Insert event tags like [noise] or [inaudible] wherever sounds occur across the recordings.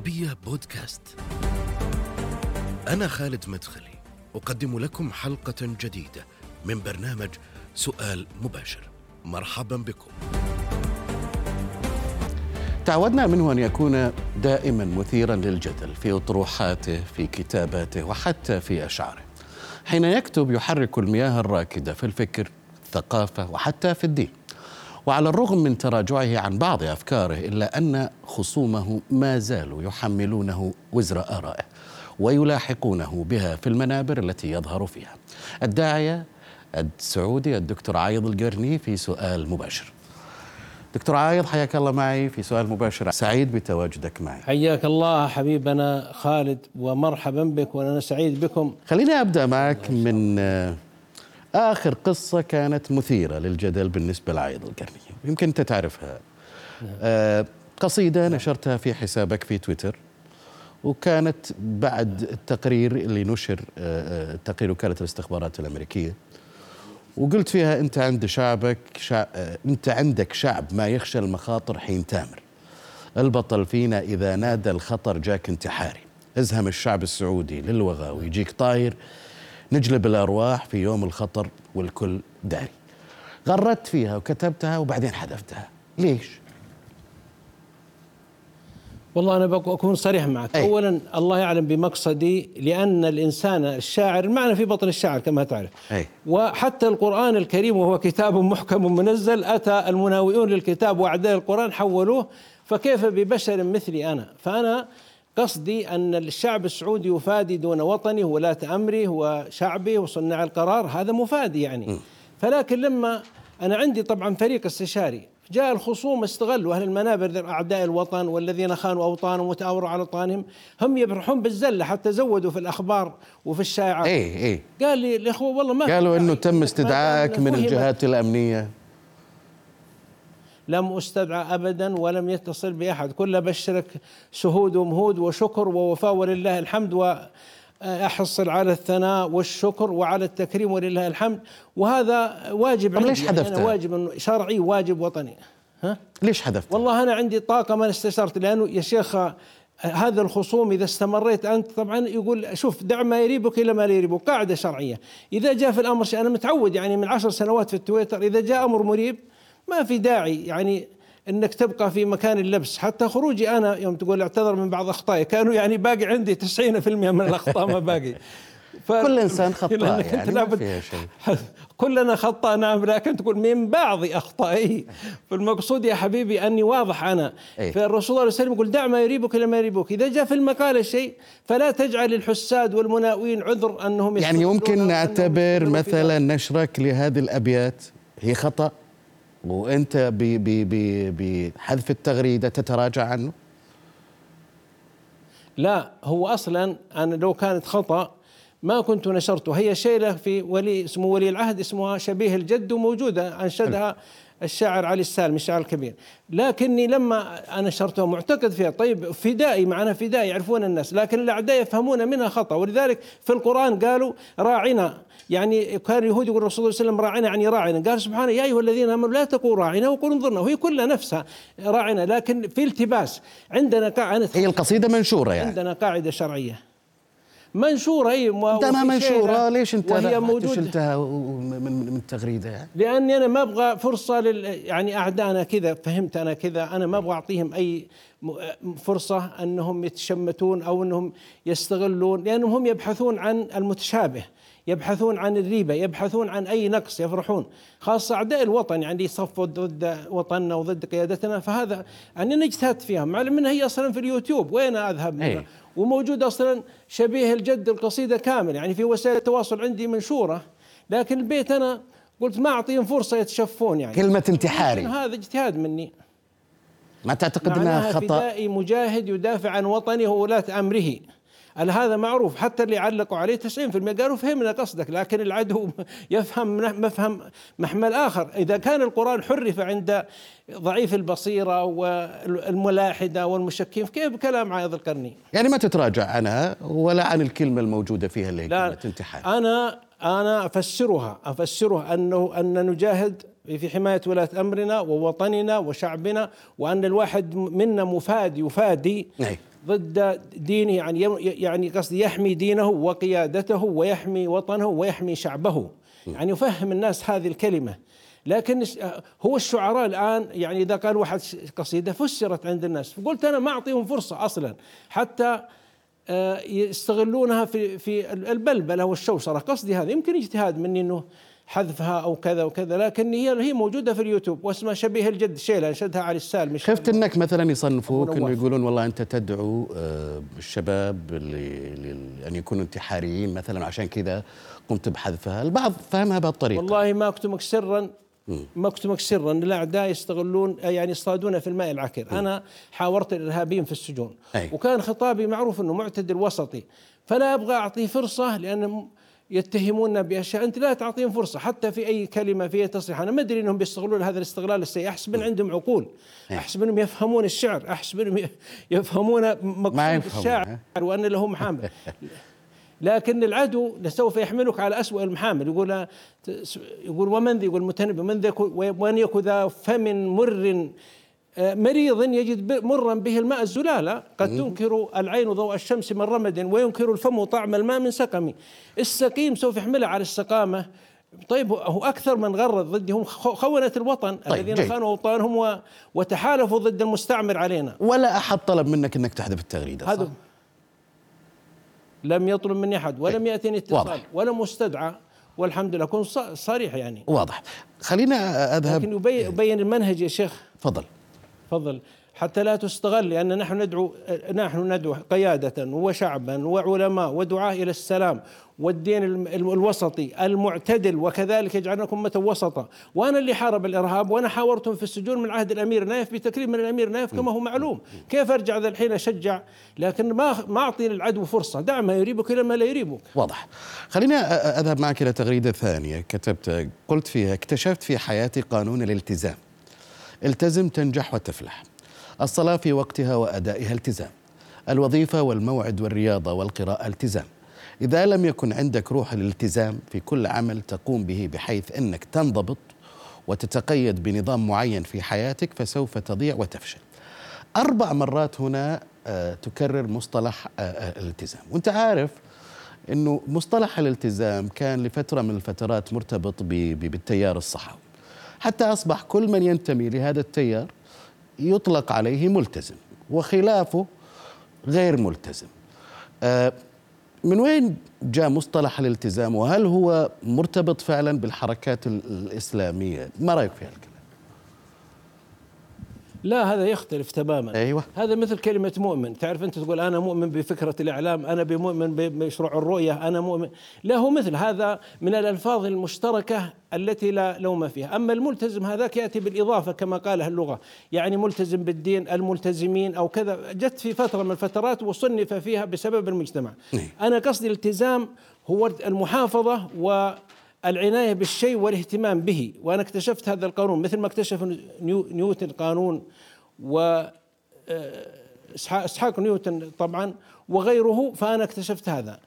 العربية بودكاست. أنا خالد مدخلي، أقدم لكم حلقة جديدة من برنامج سؤال مباشر. مرحبا بكم. تعودنا منه أن يكون دائما مثيرا للجدل في أطروحاته في كتاباته وحتى في أشعاره حين يكتب يحرك المياه الراكدة في الفكر الثقافة وحتى في الدين وعلى الرغم من تراجعه عن بعض أفكاره إلا أن خصومه ما زالوا يحملونه وزر آرائه ويلاحقونه بها في المنابر التي يظهر فيها. الداعية السعودي الدكتور عايض القرني في سؤال مباشر. دكتور عايض حياك الله معي في سؤال مباشر. سعيد بتواجدك معي. حياك الله حبيبنا خالد ومرحبا بك وأنا سعيد بكم. خليني أبدأ معك من آخر قصة كانت مثيرة للجدل بالنسبة لعايض القرني يمكن أنت تعرفها. آه، قصيدة نشرتها في حسابك في تويتر وكانت بعد التقرير اللي نشر آه، آه، تقرير وكالة الاستخبارات الأمريكية. وقلت فيها أنت عند شعبك شع... آه، أنت عندك شعب ما يخشى المخاطر حين تامر. البطل فينا إذا نادى الخطر جاك انتحاري. أزهم الشعب السعودي للوغى ويجيك طاير نجلب الأرواح في يوم الخطر والكل داري غردت فيها وكتبتها وبعدين حذفتها. ليش؟ والله أنا بك- أكون صريح معك. أي. اولا الله يعلم بمقصدي لأن الإنسان الشاعر المعنى في بطن الشعر كما تعرف. أي. وحتى القرآن الكريم وهو كتاب محكم منزل أتى المناوئون للكتاب وأعداء القرآن حولوه فكيف ببشر مثلي أنا؟ فأنا قصدي أن الشعب السعودي يفادي دون وطنه ولاة أمره وشعبه وصناع القرار هذا مفادي يعني. فلكن لما أنا عندي طبعا فريق استشاري جاء الخصوم استغلوا أهل المنابر أعداء الوطن والذين خانوا أوطانهم وتآوروا على أوطانهم هم يبرحون بالزلة حتى زودوا في الأخبار وفي الشائعات. إيه إيه. قال لي الاخوه والله ما قالوا. إنه تم استدعائك من. الجهات الأمنية. لم أستدعى ابدا ولم يتصل بأحد. كل بشرك شهود ومهود وشكر ووفاء ولله الحمد واحصل على الثناء والشكر وعلى التكريم ولله الحمد. وهذا واجب طب ليش يعني أنا حذفتها؟ واجب شرعي واجب وطني. ها؟ ليش حذفت والله أنا عندي طاقة ما استشرت لأنه يا شيخ هذا الخصوم إذا استمريت أنت طبعا يقول شوف دع ما يريبك إلى ما لا يريبك. قاعدة شرعية. إذا جاء في الأمر شيء أنا متعود يعني من عشر سنوات في التويتر إذا جاء أمر مريب ما في داعي يعني إنك تبقى في مكان اللبس. حتى خروجي أنا يوم تقول اعتذر من بعض أخطائي كانوا يعني باقي عندي 90% من الأخطاء ما باقي. ف... [laughs] كل خطاء لأنك أنت يعني لابد- فيها شيء. [laughs] كلنا خطاء نعم لكن تقول من بعض أخطائي. [laughs] فالمقصود يا حبيبي أني واضح أنا. أي. فالرسول صلى الله عليه وسلم يقول دع ما يريبك إلى ما يريبك إذا جاء في المقاله شيء فلا تجعل الحساد والمناوين عذر أنهم يعني يمكن نعتبر مثلا. نشرك لهذه الأبيات. هي خطأ؟ وانت بحذف التغريدة تتراجع عنه؟ لا هو أصلا أنا لو كانت خطأ ما كنت نشرته. هي شيلة في ولي اسمه ولي العهد اسمها شبيه الجد وموجودة أنشدها الشاعر علي السالم الشاعر الكبير. لكني لما أنا نشرتها معتقد فيها. طيب فدائي معناها فدائي يعرفون الناس لكن الأعداء يفهمون منها خطأ. ولذلك في القرآن قالوا راعنا يعني كان اليهود يقول الرسول صلى الله عليه وسلم راعنا يعني راعنا. قال سبحانه يا أيها الذين آمنوا لا تقولوا راعنا وقولوا انظرنا. وهي كلها نفسها راعنا لكن في التباس عندنا قاعدة هي القصيدة منشورة يعني. عندنا قاعدة شرعية. منشورة شيء منشورة لا- ليش انت وهي موجودة. شلتها من من التغريده يعني؟ لأني أنا ما أبغى فرصة لل يعني أعدائنا كذا فهمت أنا كذا. أنا ما أبغى أعطيهم أي فرصة أنهم يتشمتون أو أنهم يستغلون لأنهم هم يبحثون عن المتشابه. يبحثون عن الريبة يبحثون عن أي نقص يفرحون. خاصة أعداء الوطن يعني يصفوا ضد وطننا وضد قيادتنا فهذا يعني أنا اجتهدت فيها. مع أنها هي أصلا في اليوتيوب. وين أذهب منها؟ أي. وموجود أصلا شبيه الجد القصيدة كامل. يعني في وسائل التواصل عندي منشورة لكن البيت أنا قلت ما أعطيهم فرصة يتشفون يعني. كلمة انتحاري. هذا اجتهاد مني. ما تعتقد إنها معناها خطأ؟ فدائي مجاهد يدافع عن وطنه وولاة أمره. ال- هذا معروف. حتى اللي علقوا عليه 90% قالوا فهمنا قصدك لكن العدو [laughs] يفهم مفهم محمل آخر. إذا كان القرآن حرف عند ضعيف البصيرة والملاحدة والمشكين كيف كلام عايض القرني؟ يعني ما تتراجع عنها ولا عن الكلمة الموجودة فيها اللي هي لا كلمة انتحار أنا أنا افسرها أفسرها انه أن نجاهد في حماية ولاة أمرنا ووطننا وشعبنا وأن الواحد منا مفاد يفادي أي. ضد دينه يعني يعني قصدي يحمي دينه وقيادته ويحمي وطنه ويحمي شعبه. يعني يفهم الناس هذه الكلمة. لكن هو الشعراء الآن يعني إذا قال واحد قصيدة فسرت عند الناس. فقلت أنا ما أعطيهم فرصة أصلا. حتى آه، يستغلونها في في البلبلة والشوشرة. قصدي هذا. يمكن اجتهاد مني إنه حذفها أو كذا وكذا لكن هي هي موجودة في اليوتيب واسمها شبيه الجد شيلة انشدها علي السالمي خفت إنك مثلا يصنفوك إنه يقولون والله أنت تدعو آه، الشباب اللي أن يكونوا انتحاريين مثلا عشان كذا قمت بحذفها. البعض فهمها بهالطريقة. والله ما اكتمك سرا ما اكتمك سرا الأعداء يستغلون يعني يصطادون في الماء العكر. م. أنا حاورت الإرهابيين في السجون. أي. وكان خطابي معروف إنه معتدل وسطي. فلا أبغى اعطيه فرصة لأن يتهموننا بأشياء. أنت لا تعطيهم فرصة حتى في أي كلمة في أي تصريح. أنا ما أدري إنهم بيستغلون هذا الاستغلال السيء. احسب ان عندهم عقول. احسب انهم يفهمون الشعر. احسب انهم يفهمون مقصود الشاعر وأن له محامل. [laughs] لكن العدو سوف يحملك على أسوأ المحامل. يقول يقول ومن ذي؟ يقول المتنبي من ذي؟ ومن يكن ذا فم مر مريض يجد مرا به الماء الزلالة قد تنكر العين ضوء الشمس من رمد وينكر الفم طعم الماء من سقم. السقيم سوف يحملها على السقامة. طيب هو أكثر من غرد ضدهم خونة الوطن طيب الذين خانوا أوطانهم وتحالفوا ضد المستعمر علينا. ولا أحد طلب منك أنك تحذف التغريدة هذا لم يطلب مني أحد ولم يأتيني اتصال ولم استدعى والحمد لله. كن صريح يعني. واضح. خلينا أذهب. لكن يبين المنهج يا شيخ. تفضل. تفضل. حتى لا تستغل لأن نحن ندعو نحن ندعو قيادة وشعبا وعلماء ودعاة إلى السلام والدين الوسطي المعتدل وكذلك يجعلكم أمة وسطا وأنا اللي حارب الإرهاب وأنا حاورتهم في السجون من عهد الأمير نايف بتكريم من الأمير نايف كما هو معلوم. كيف أرجع ذا الحين أشجع؟ لكن ما ما أعطي للعدو فرصة. دع ما يريبك إلى ما لا يريبك. واضح. خلينا أذهب معك إلى تغريدة ثانية. كتبت قلت فيها اكتشفت في حياتي قانون الالتزام. التزم تنجح وتفلح. الصلاة في وقتها وأدائها التزام. الوظيفة والموعد والرياضة والقراءة التزام. إذا لم يكن عندك روح الالتزام في كل عمل تقوم به بحيث أنك تنضبط وتتقيد بنظام معين في حياتك فسوف تضيع وتفشل. أربع مرات هنا آه، تكرر مصطلح آه، آه، الالتزام. وأنت عارف أنه مصطلح الالتزام كان لفترة من الفترات مرتبط بالتيار الصحوي حتى أصبح كل من ينتمي لهذا التيار يطلق عليه ملتزم وخلافه غير ملتزم. آه، من وين جاء مصطلح الالتزام؟ وهل هو مرتبط فعلا بالحركات الإسلامية؟ ما رأيك في هالكلام؟ لا هذا يختلف تماما. أيوة. هذا مثل كلمة مؤمن. تعرف أنت تقول أنا مؤمن بفكرة الإعلام أنا بمؤمن بمشروع الرؤية أنا مؤمن. لا هو مثل. هذا من الألفاظ المشتركة التي لا لوم فيها. أما الملتزم هذاك يأتي بالإضافة كما قالها اللغة. يعني ملتزم بالدين الملتزمين أو كذا. جت في فترة من الفترات وصنف فيها بسبب المجتمع. نعم. أنا قصدي الالتزام هو المحافظة و العناية بالشيء والاهتمام به. وأنا اكتشفت هذا القانون مثل ما اكتشف نيوتن قانون و آه، اسحاق نيوتن طبعا وغيره فأنا اكتشفت هذا.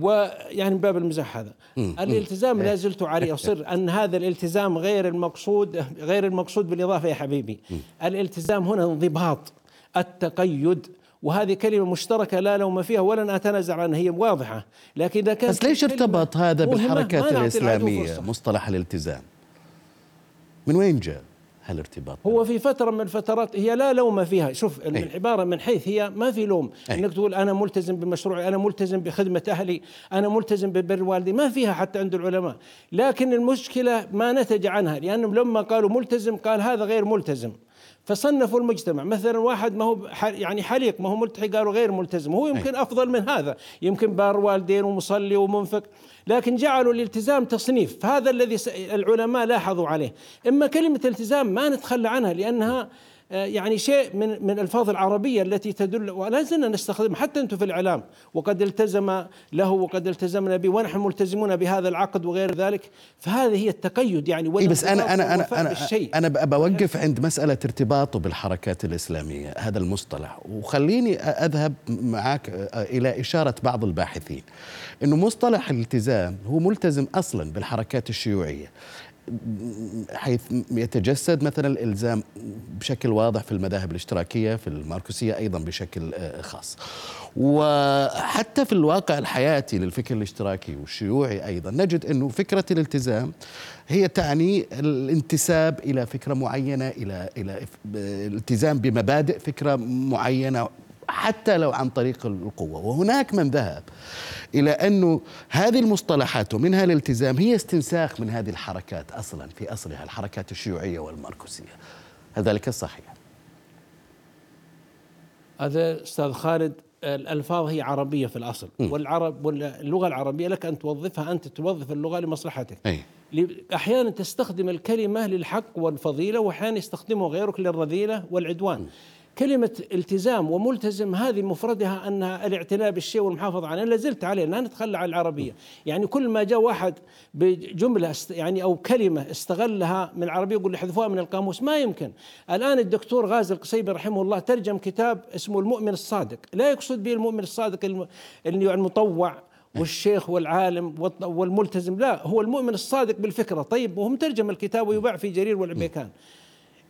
ويعني باب المزاح هذا. الالتزام لا زلت عليه. أصر أن هذا الالتزام غير المقصود غير المقصود بالإضافة يا حبيبي. الالتزام هنا انضباط. التقيد وهذه كلمة مشتركة لا لوم فيها ولن أتنازع عنها هي واضحة. لكن إذا كانت بس ليش ارتبط هذا بالحركات الإسلامية؟ مصطلح الالتزام. من وين جاء هالارتباط؟ هو في فترة من الفترات هي لا لوم فيها. شوف أي. العبارة من حيث هي ما في لوم. أي. إنك تقول أنا ملتزم بمشروعي أنا ملتزم بخدمة أهلي أنا ملتزم ببر والدي ما فيها حتى عند العلماء. لكن المشكلة ما نتج عنها لأنهم لما قالوا ملتزم قال هذا غير ملتزم. فصنفوا المجتمع. مثلا واحد ما هو يعني حليق ما هو ملتحي قالوا غير ملتزم. هو يمكن أفضل من هذا. يمكن بار والدين ومصلي ومنفق. لكن جعلوا الالتزام تصنيف. فهذا الذي العلماء لاحظوا عليه. إما كلمة التزام ما نتخلى عنها لأنها آه، يعني شيء من من الفاظ العربية التي تدل ولا زلنا نستخدم حتى أنتم في الإعلام. وقد التزم له وقد التزمنا به ونحن ملتزمون بهذا العقد وغير ذلك. فهذه هي التقيد يعني إيه بس أنا أنا أنا أنا, أنا بوقف عند مسألة ارتباطه بالحركات الإسلامية هذا المصطلح. وخليني أذهب معك آه، إلى إشارة بعض الباحثين. إنه مصطلح الالتزام هو ملتزم أصلا بالحركات الشيوعية. حيث يتجسد مثلا الإلزام بشكل واضح في المذاهب الاشتراكية في الماركسية أيضا بشكل آه، خاص. وحتى في الواقع الحياتي للفكر الاشتراكي والشيوعي أيضا نجد أنه فكرة الالتزام هي تعني الانتساب إلى فكرة معينة إلى إلى الالتزام بمبادئ فكرة معينة حتى لو عن طريق القوة وهناك من ذهب إلى أنه هذه المصطلحات ومنها الالتزام هي استنساخ من هذه الحركات أصلا في أصلها الحركات الشيوعية والماركسية هل ذلك صحيح؟ هذا أستاذ خالد الألفاظ هي عربية في الأصل م. والعرب واللغة العربية لك أن توظفها أنت توظف اللغة لمصلحتك أي. أحيانا تستخدم الكلمة للحق والفضيلة واحيانا يستخدمه غيرك للرذيلة والعدوان كلمة التزام وملتزم هذه مفردها أنها الاعتناء بالشيء والمحافظة عليه. لا زلت عليه لا نتخلى عن العربية. يعني كل ما جاء واحد بجملة يعني أو كلمة استغلها من العربية يقول يحذفوها من القاموس ما يمكن. الآن الدكتور غازي القصيبي رحمه الله ترجم كتاب اسمه المؤمن الصادق. لا يقصد به المؤمن الصادق المطوع والشيخ والعالم والملتزم لا هو المؤمن الصادق بالفكرة. طيب وهم ترجم الكتاب ويباع في جرير والعبيكان.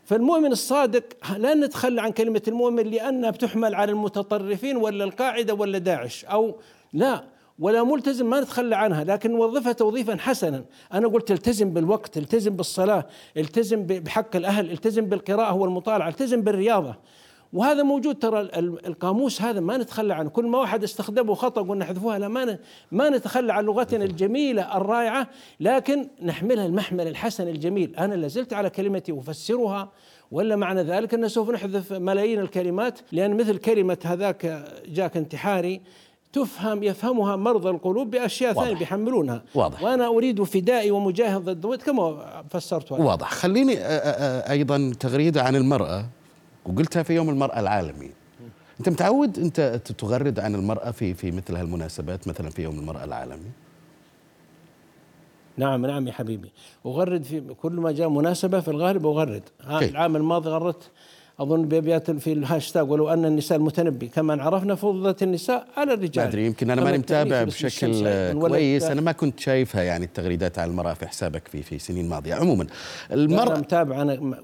فالمؤمن الصادق لا نتخلى عن كلمة المؤمن لأنها بتحمل على المتطرفين ولا القاعدة ولا داعش أو لا ولا ملتزم ما نتخلى عنها لكن نوظفها توظيفا حسنا. أنا قلت التزم بالوقت التزم بالصلاة التزم بحق الأهل التزم بالقراءة والمطالعة التزم بالرياضة. وهذا موجود ترى القاموس هذا ما نتخلى عنه. كل ما واحد استخدمه خطأ قلنا نحذفوها لا ما ما نتخلى عن لغتنا الجميلة الرائعة لكن نحملها المحمل الحسن الجميل. أنا لازلت على كلمتي أفسرها ولا معنى ذلك أن سوف نحذف ملايين الكلمات لأن مثل كلمة هذاك جاك انتحاري تفهم يفهمها مرضى القلوب بأشياء ثانية بيحملونها. واضح. وأنا أريد فدائي ومجاهد ضد كما فسرت واضح. خليني أيضا تغريدة عن المرأة. وقلتها في يوم المرأة العالمي. أنت متعود أنت تغرد عن المرأة في في مثل هالمناسبات مثلا في يوم المرأة العالمي؟ نعم نعم يا حبيبي. أغرد في كل ما جاء مناسبة في الغالب أغرد. العام الماضي غردت. أظن بأبيات في الهاشتاج ولو أن النساء المتنبي. كما عرفنا فضلت النساء على الرجال. ما أدري يمكن أنا ماني متابع بشكل كويس. أنا ما كنت شايفها يعني التغريدات على المرأة في حسابك في في سنين ماضية. عموما المراه أنا متابع أنا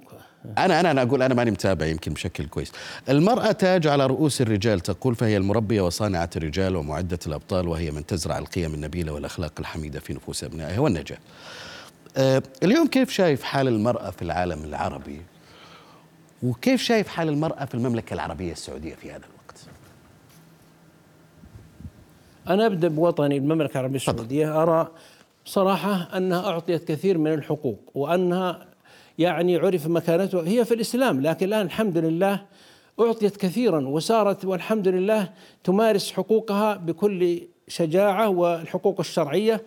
أنا أنا أنا أقول أنا ماني متابع يمكن بشكل كويس. المرأة تاج على رؤوس الرجال تقول فهي المربية وصانعة الرجال ومعدة الأبطال وهي من تزرع القيم النبيلة والأخلاق الحميدة في نفوس أبنائها والنجاة. أه اليوم كيف شايف حال المرأة في العالم العربي؟ وكيف شايف حال المرأة في المملكة العربية السعودية في هذا الوقت؟ أنا أبدأ بوطني المملكة العربية السعودية أرى صراحة أنها أعطيت كثير من الحقوق وأنها يعني عرف مكانته. هي في الإسلام لكن الآن الحمد لله أعطيت كثيرا وصارت والحمد لله تمارس حقوقها بكل شجاعة والحقوق الشرعية.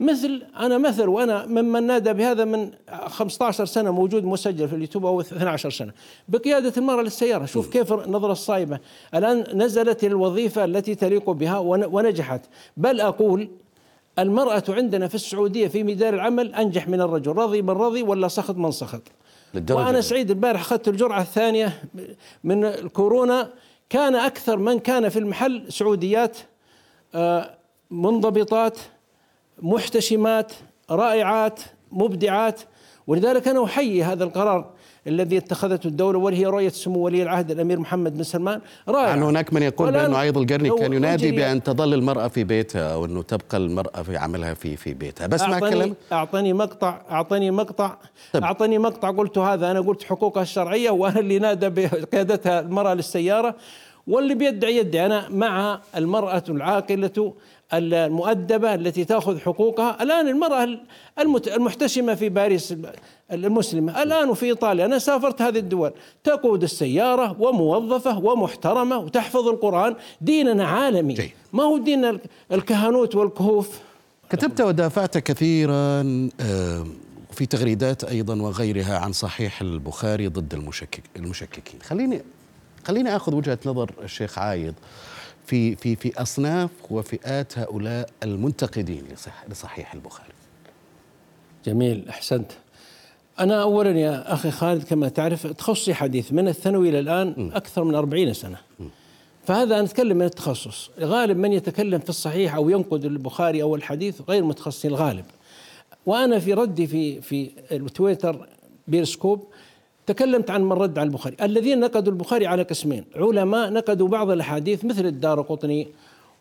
مثل أنا مثل وأنا ممن نادى بهذا من 15 سنة موجود مسجل في اليوتيوب أو 12 سنة. بقيادة المرأة للسيارة. شوف كيف النظرة الصائبة الآن نزلت الوظيفة التي تليق بها ونجحت. بل أقول المرأة عندنا في السعودية في ميدان العمل أنجح من الرجل رضي من رضي ولا سخط من سخط؟ وأنا سعيد البارح أخذت الجرعة الثانية من الكورونا كان أكثر من كان في المحل سعوديات آه، منضبطات محتشمات رائعات مبدعات ولذلك أنا أحيي هذا القرار. الذي اتخذته الدولة وهي رؤية سمو ولي العهد الأمير محمد بن سلمان. رائع عن هناك من يقول بأنه عيض القرني كان ينادي بأن تظل المرأة في بيتها أو أنه تبقى المرأة في عملها في في بيتها. بس مع كلام أعطني مقطع أعطني مقطع طب. أعطني مقطع قلت هذا. أنا قلت حقوقها الشرعية وأنا اللي نادى بقيادتها المرأة للسيارة واللي بيدعي يدعي أنا مع المرأة العاقلة المؤدبة التي تأخذ حقوقها. الآن المرأة المحتشمة في باريس المسلمة الآن وفي إيطاليا أنا سافرت هذه الدول تقود السيارة وموظفة ومحترمة وتحفظ القرآن ديننا عالمي جي. ما هو دين الكهنوت والكهوف كتبت ودافعت كثيرا في تغريدات أيضا وغيرها عن صحيح البخاري ضد المشكك المشككين خليني خليني آخذ وجهة نظر الشيخ عايض في في في أصناف وفئات هؤلاء المنتقدين لصح لصحيح البخاري. جميل أحسنت. أنا اولا يا أخي خالد كما تعرف تخصصي حديث من الثانوي إلى الآن م. أكثر من أربعين سنة. م. فهذا أنا أتكلم من التخصص غالب من يتكلم في الصحيح أو ينقد البخاري أو الحديث غير متخصصين الغالب وأنا في ردي في في التويتر بيرسكوب تكلمت عن من رد على البخاري الذين نقدوا البخاري على قسمين علماء نقدوا بعض الأحاديث مثل الدار قطني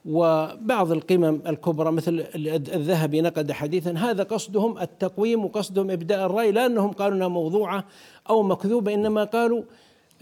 وبعض القمم الكبرى مثل الذهبي نقد حديثا هذا قصدهم التقويم وقصدهم إبداء الرأي لا أنهم قالوا إنها موضوعة أو مكذوبة إنما قالوا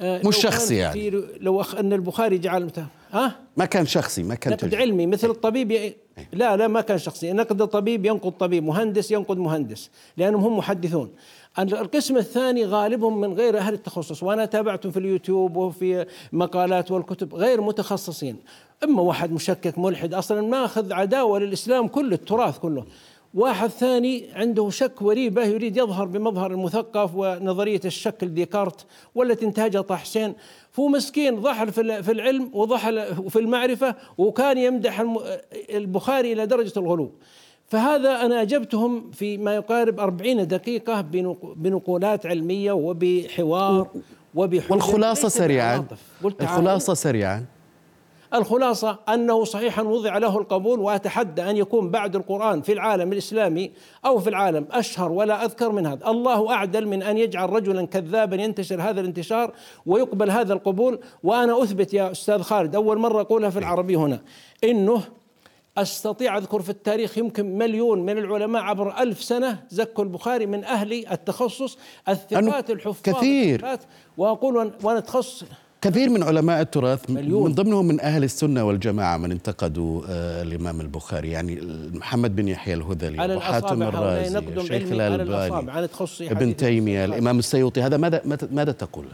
مش شخصي يعني. لو أخ أن البخاري جعل ها؟ ما كان شخصي ما كان نقد علمي مثل الطبيب ي... لا لا ما كان شخصي. نقد الطبيب ينقد طبيب مهندس ينقد مهندس لأنهم هم محدثون. القسم الثاني غالبهم من غير أهل التخصص وأنا تابعتهم في اليوتيوب وفي مقالات والكتب غير متخصصين. إما واحد مشكك ملحد أصلا ماخذ عداوة للإسلام كله التراث كله. واحد ثاني عنده شك وريبة يريد يظهر بمظهر المثقف ونظرية الشك لديكارت والتي انتهجها طه حسين. فهو مسكين ضحل في العلم وضحل في المعرفة وكان يمدح البخاري إلى درجة الغلو. فهذا أنا أجبتهم في ما يقارب أربعين دقيقة بنقولات علمية وبحوار وبحجة والخلاصة سريعا. الخلاصة سريعا. الخلاصة أنه صحيحا وضع له القبول وأتحدى أن يكون بعد القرآن في العالم الإسلامي أو في العالم أشهر ولا أذكر من هذا. الله أعدل من أن يجعل رجلا كذابا ينتشر هذا الانتشار ويقبل هذا القبول. وأنا أثبت يا أستاذ خالد أول مرة أقولها في العربي هنا. إنه أستطيع أذكر في التاريخ يمكن مليون من العلماء عبر ألف سنة زكوا البخاري من أهل التخصص الثقات الحفاظ كثير. وأقول وأنا تخصص كثير من علماء التراث مليون. من ضمنهم من أهل السنة والجماعة من انتقدوا آه الإمام البخاري. يعني محمد بن يحيى الهذلي وحاتم الرازي الشيخ الألباني ابن تيمية الإمام السيوطي. هذا ماذا ماذا تقول؟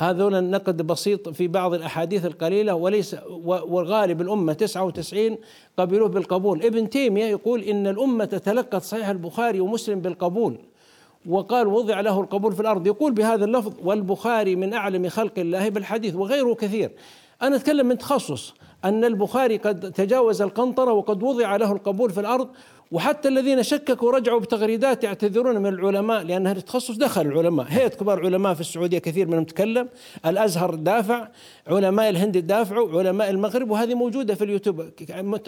هذول النقد بسيط في بعض الأحاديث القليلة وليس والغالب الأمة 99 قبلوه بالقبول. ابن تيمية يقول إن الأمة تلقت صحيح البخاري ومسلم بالقبول. وقال وضع له القبول في الأرض. يقول بهذا اللفظ والبخاري من أعلم خلق الله بالحديث وغيره كثير. أنا أتكلم من تخصص أن البخاري قد تجاوز القنطرة وقد وضع له القبول في الأرض وحتى الذين شككوا رجعوا بتغريدات يعتذرون من العلماء لأن هذا التخصص دخل العلماء. هيئه كبار علماء في السعودية كثير منهم تكلم. الأزهر دافع علماء الهند دافعوا علماء المغرب وهذه موجودة في اليوتيوب.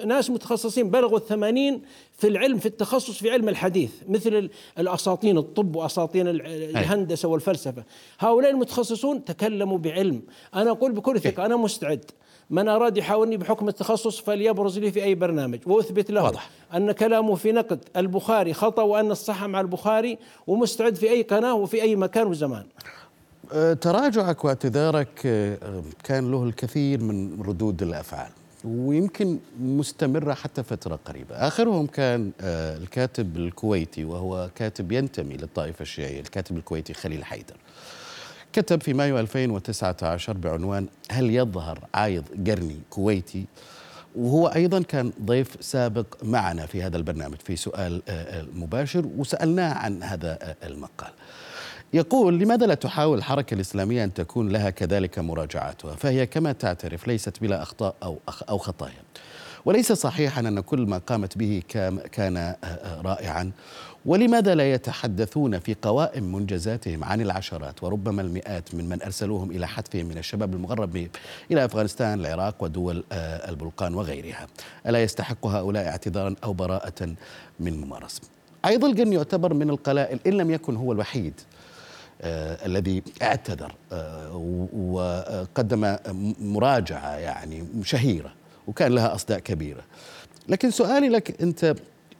ناس متخصصين بلغوا الثمانين في العلم في التخصص في علم الحديث مثل الأساطين الطب وأساطين الهندسة والفلسفة. هؤلاء المتخصصون تكلموا بعلم. أنا أقول بكل ثقة أنا مستعد. من أراد يحاورني بحكم التخصص فليبرز لي في أي برنامج. وأثبت له واضح. أن كلامه في نقد البخاري خطأ وأن الصح مع البخاري ومستعد في أي قناة وفي أي مكان وزمان. أه، تراجعك واعتذارك أه، كان له الكثير من ردود الأفعال ويمكن مستمرة حتى فترة قريبة. آخرهم كان أه، الكاتب الكويتي وهو كاتب ينتمي للطائفة الشيعية الكاتب الكويتي خليل حيدر. كتب في مايو 2019 بعنوان هل يظهر عايض قرني كويتي وهو أيضا كان ضيف سابق معنا في هذا البرنامج في سؤال آه، آه، مباشر وسألناه عن هذا آه، المقال. يقول لماذا لا تحاول الحركة الإسلامية أن تكون لها كذلك مراجعاتها فهي كما تعترف ليست بلا أخطاء أو أو خطايا. وليس صحيحا أن كل ما قامت به كان رائعا. ولماذا لا يتحدثون في قوائم منجزاتهم عن العشرات وربما المئات من من أرسلوهم إلى حتفهم من الشباب المغرب إلى أفغانستان العراق ودول آه، البلقان وغيرها؟ ألا يستحق هؤلاء اعتذارا أو براءة من ممارسة؟ أيضا القرن يعتبر من القلائل إن لم يكن هو الوحيد آه الذي اعتذر آه وقدم مراجعة يعني شهيرة. وكان لها أصداء كبيرة. لكن سؤالي لك أنت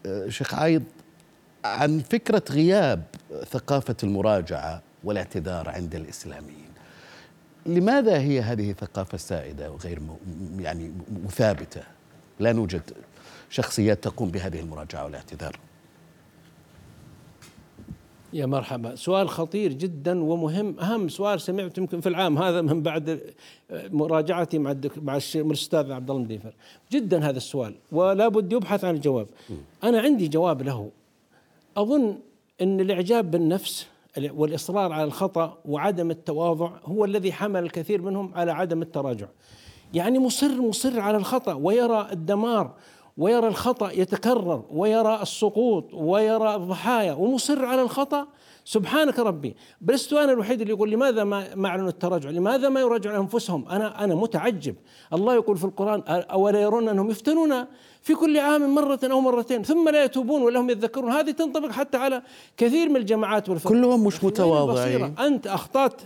آه شيخ عايض عن فكرة غياب ثقافة المراجعة والاعتذار عند الإسلاميين. لماذا هي هذه ثقافة سائدة وغير يعني مثابتة؟ لا نوجد شخصيات تقوم بهذه المراجعة والاعتذار. يا مرحبا. سؤال خطير جدا ومهم. أهم سؤال سمعته يمكن في العام هذا من بعد مراجعتي مع مع الأستاذ عبد الله مديفر جدا هذا السؤال ولا بد يبحث عن الجواب. أنا عندي جواب له. أظن إن الإعجاب بالنفس والإصرار على الخطأ وعدم التواضع هو الذي حمل الكثير منهم على عدم التراجع. يعني مصر مصر على الخطأ ويرى الدمار ويرى الخطأ يتكرر ويرى السقوط ويرى الضحايا ومصر على الخطأ. سبحانك ربي. لست أنا الوحيد اللي يقول لماذا ما ما أعلنوا التراجع؟ لماذا ما يراجعون أنفسهم؟ أنا أنا متعجب، الله يقول في القرآن أولا يرون أنهم يفتنون في كل عام مرة أو مرتين ثم لا يتوبون ولا هم يتذكرون. هذه تنطبق حتى على كثير من الجماعات والفرق كلهم مش متواضعين. أنت أخطأت.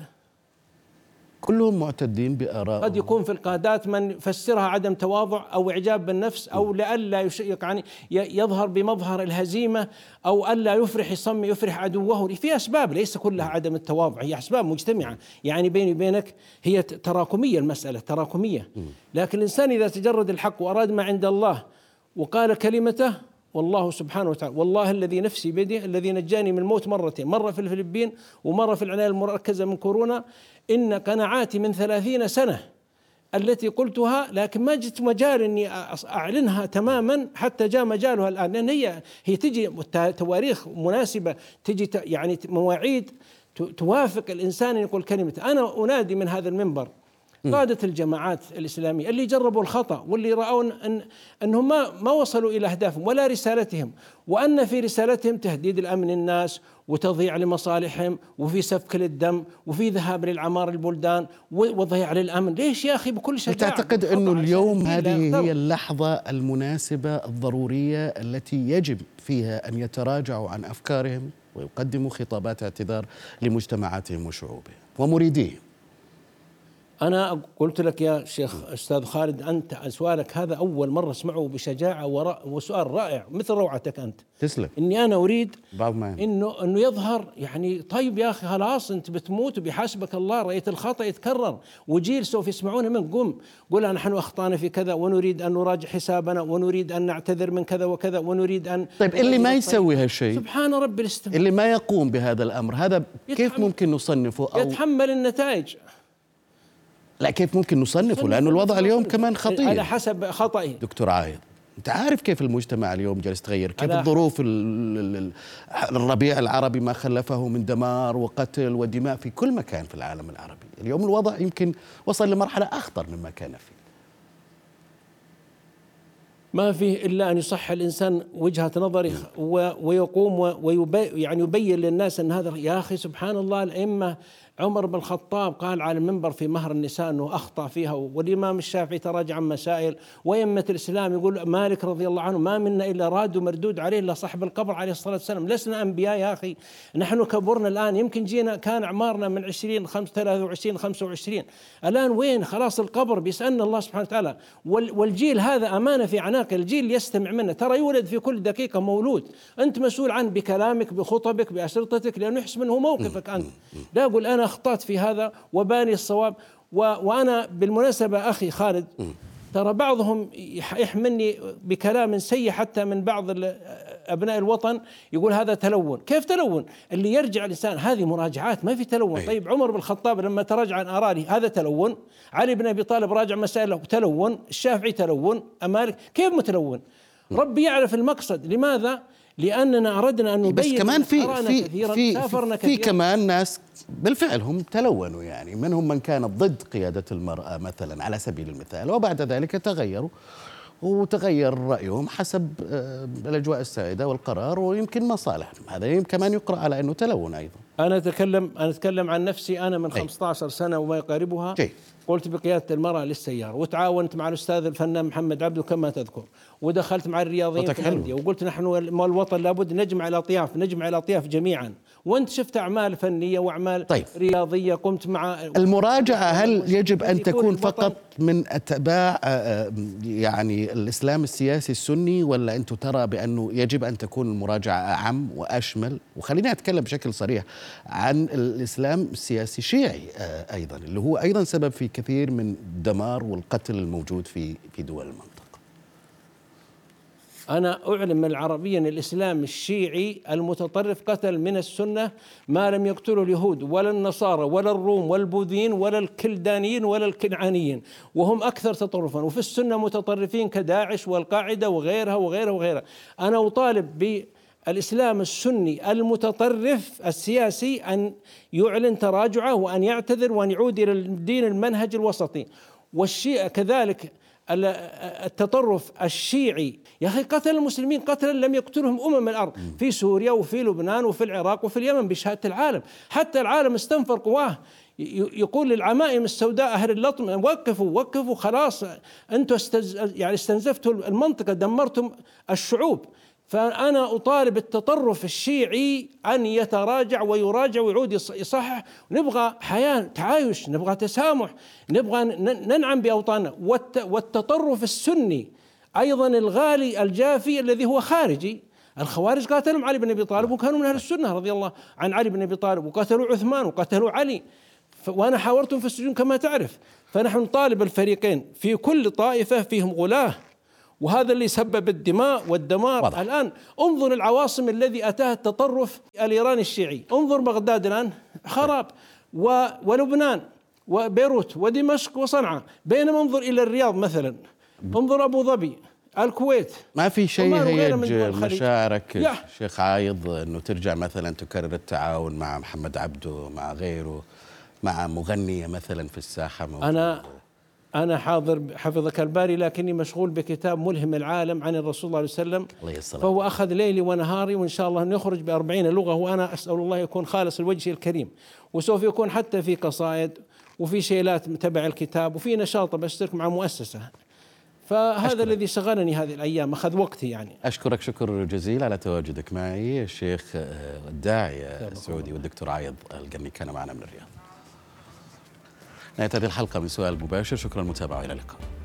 كلهم معتدين بآراء قد يكون في القادات من يفسرها عدم تواضع أو إعجاب بالنفس أو لئلا يعني يظهر بمظهر الهزيمة أو ألا يفرح يصم يفرح عدوه. في أسباب ليس كلها عدم التواضع هي أسباب مجتمعة. يعني بيني وبينك هي تراكمية المسألة تراكمية. لكن الإنسان إذا تجرد الحق وأراد ما عند الله وقال كلمته والله سبحانه وتعالى والله الذي نفسي بيده الذي نجاني من الموت مرتين مرة في الفلبين ومرة في العناية المركزة من كورونا إن قناعاتي من ثلاثين سنة التي قلتها لكن ما جت مجال إني أعلنها تماما حتى جاء مجالها الآن. لأن هي هي تجي تواريخ مناسبة تجي يعني مواعيد توافق الإنسان أن يقول كلمته أنا أنادي من هذا المنبر. قادة الجماعات الإسلامية اللي جربوا الخطأ واللي رأوا أن أنهم ما ما وصلوا إلى أهدافهم ولا رسالتهم. وأن في رسالتهم تهديد الأمن الناس وتضييع لمصالحهم وفي سفك للدم وفي ذهاب للعمار البلدان وضياع للأمن. ليش يا أخي بكل شجاعة؟ تعتقد أنه اليوم هذه هي اللحظة المناسبة الضرورية التي يجب فيها أن يتراجعوا عن أفكارهم ويقدموا خطابات اعتذار لمجتمعاتهم وشعوبهم ومريديهم. أنا قلت لك يا شيخ أستاذ خالد أنت سؤالك هذا أول مرة أسمعه بشجاعة وسؤال رائع مثل روعتك أنت. تسلم. إني أنا أريد إنه إنه يظهر يعني طيب يا أخي خلاص أنت بتموت وبيحاسبك الله رأيت الخطأ يتكرر. وجيل سوف يسمعونه من قم. قل نحن أخطأنا في كذا ونريد أن نراجع حسابنا ونريد أن نعتذر من كذا وكذا ونريد أن طيب اللي ما يسوي هالشيء سبحان ربي الاستماع. اللي ما يقوم بهذا الأمر هذا كيف ممكن نصنفه أو يتحمل النتائج. لا كيف ممكن نصنفه؟ لأنه الوضع اليوم كمان خطير. على حسب خطئه. دكتور عايض أنت عارف كيف المجتمع اليوم جالس يتغير؟ كيف الظروف الربيع العربي ما خلفه من دمار وقتل ودماء في كل مكان في العالم العربي. اليوم الوضع يمكن وصل لمرحلة أخطر مما كان فيه. ما فيه إلا أن يصح الإنسان وجهة نظره ويقوم ويبين يعني يبين للناس أن هذا يا أخي سبحان الله الأئمة عمر بن الخطاب قال على المنبر في مهر النساء أنه أخطأ فيها والإمام الشافعي تراجع عن مسائل. وأئمة الإسلام يقول مالك رضي الله عنه ما منا إلا راد ومردود عليه إلا صاحب القبر عليه الصلاة والسلام. لسنا أنبياء يا أخي. نحن كبرنا الآن يمكن جينا كان أعمارنا من 20 23 25 الآن وين؟ خلاص القبر بيسألنا الله سبحانه وتعالى. والجيل هذا أمانة في عناق الجيل يستمع منا ترى يولد في كل دقيقة مولود. أنت مسؤول عنه بكلامك بخطبك بأشرطتك لأنه يحس منه موقفك أنت. لا أقول أنا أخطأت في هذا وباني الصواب. وأنا بالمناسبة أخي خالد ترى بعضهم يحملني بكلام سيء حتى من بعض أبناء الوطن يقول هذا تلون، كيف تلون؟ اللي يرجع الانسان هذه مراجعات ما في تلون، طيب عمر بن الخطاب لما تراجع عن آرائه هذا تلون، علي بن أبي طالب راجع مسائله تلون، الشافعي تلون، أمالك؟ كيف متلون؟ ربي يعرف المقصد، لماذا؟ لأننا أردنا أن نبين بس كمان في في كثيرا في, سافرنا في, في كمان ناس بالفعل هم تلونوا يعني منهم من كان ضد قيادة المرأة مثلا على سبيل المثال وبعد ذلك تغيروا وتغير رأيهم حسب آه، الأجواء السائدة والقرار ويمكن مصالحهم. هذا كمان يقرأ على أنه تلون أيضا. أنا اتكلم أنا أتكلم عن نفسي أنا من 15 سنة وما يقاربها. جي. قلت بقيادة المرأة للسيارة وتعاونت مع الأستاذ الفنان محمد عبده كما تذكر ودخلت مع الرياضيين في الانديه وقلت نحن الوطن لابد نجمع الأطياف نجمع الأطياف جميعا. وأنت شفت أعمال فنية وأعمال طيب. رياضية قمت مع المراجعة هل يجب أن تكون فقط من أتباع آه، آه، يعني الإسلام السياسي السني ولا انت ترى بأنه يجب أن تكون المراجعة أعم وأشمل؟ وخليني أتكلم بشكل صريح عن الإسلام السياسي الشيعي آه، أيضا اللي هو أيضا سبب في كثير من الدمار والقتل الموجود في في دول المنطقة. أنا أعلم العربيا الإسلام الشيعي المتطرف قتل من السنة ما لم يقتله اليهود ولا النصارى ولا الروم والبوذيين ولا الكلدانيين ولا الكنعانيين وهم أكثر تطرفا. وفي السنة متطرفين كداعش والقاعدة وغيرها وغيرها وغيرها. أنا أطالب ب الإسلام السني المتطرف السياسي أن يعلن تراجعه وأن يعتذر وأن يعود إلى الدين المنهج الوسطي. والشيعة كذلك التطرف الشيعي. يا أخي قتل المسلمين قتلا لم يقتلهم أمم الأرض. في سوريا وفي لبنان وفي العراق وفي اليمن بشهادة العالم. حتى العالم استنفر قواه يقول للعمائم السوداء أهل اللطم وقفوا وقفوا خلاص أنتم استز يعني استنزفتوا المنطقة دمرتم الشعوب. فأنا أطالب التطرف الشيعي أن يتراجع ويراجع ويعود يصحح. نبغى حياة تعايش نبغى تسامح نبغى ننعم بأوطاننا. والتطرف السني أيضا الغالي الجافي الذي هو خارجي. الخوارج قاتلهم علي بن أبي طالب وكانوا من أهل السنة رضي الله عن علي بن أبي طالب وقتلوا عثمان وقتلوا علي. وأنا حاورتهم في السجون كما تعرف. فنحن نطالب الفريقين في كل طائفة فيهم غلاه. وهذا اللي سبب الدماء والدمار وضع. الآن. انظر العواصم الذي اتاها التطرف الإيراني الشيعي. انظر بغداد الآن خراب. و... ولبنان وبيروت ودمشق وصنعاء. بينما انظر إلى الرياض مثلا. انظر أبو ظبي الكويت. ما في شيء هيج مشاعرك شيخ عايض إنه ترجع مثلا تكرر التعاون مع محمد عبده مع غيره مع مغنية مثلا في الساحة؟ أنا أنا حاضر حفظك الباري لكني مشغول بكتاب ملهم العالم عن الرسول صلى الله عليه وسلم. الله يسلم. فهو أخذ ليلي ونهاري وإن شاء الله نخرج بأربعين لغة وأنا أسأل الله يكون خالص الوجه الكريم. وسوف يكون حتى في قصائد وفي شيلات تبع الكتاب وفي نشاط بشترك مع مؤسسة. فهذا أشكرك. الذي شغلني هذه الأيام أخذ وقتي يعني. أشكرك شكر جزيل على تواجدك معي الشيخ الداعيه السعودي والدكتور عايض القرني كان معنا من الرياض. نهاية هذه الحلقة من سؤال مباشر. شكرا للمتابعة وإلى اللقاء.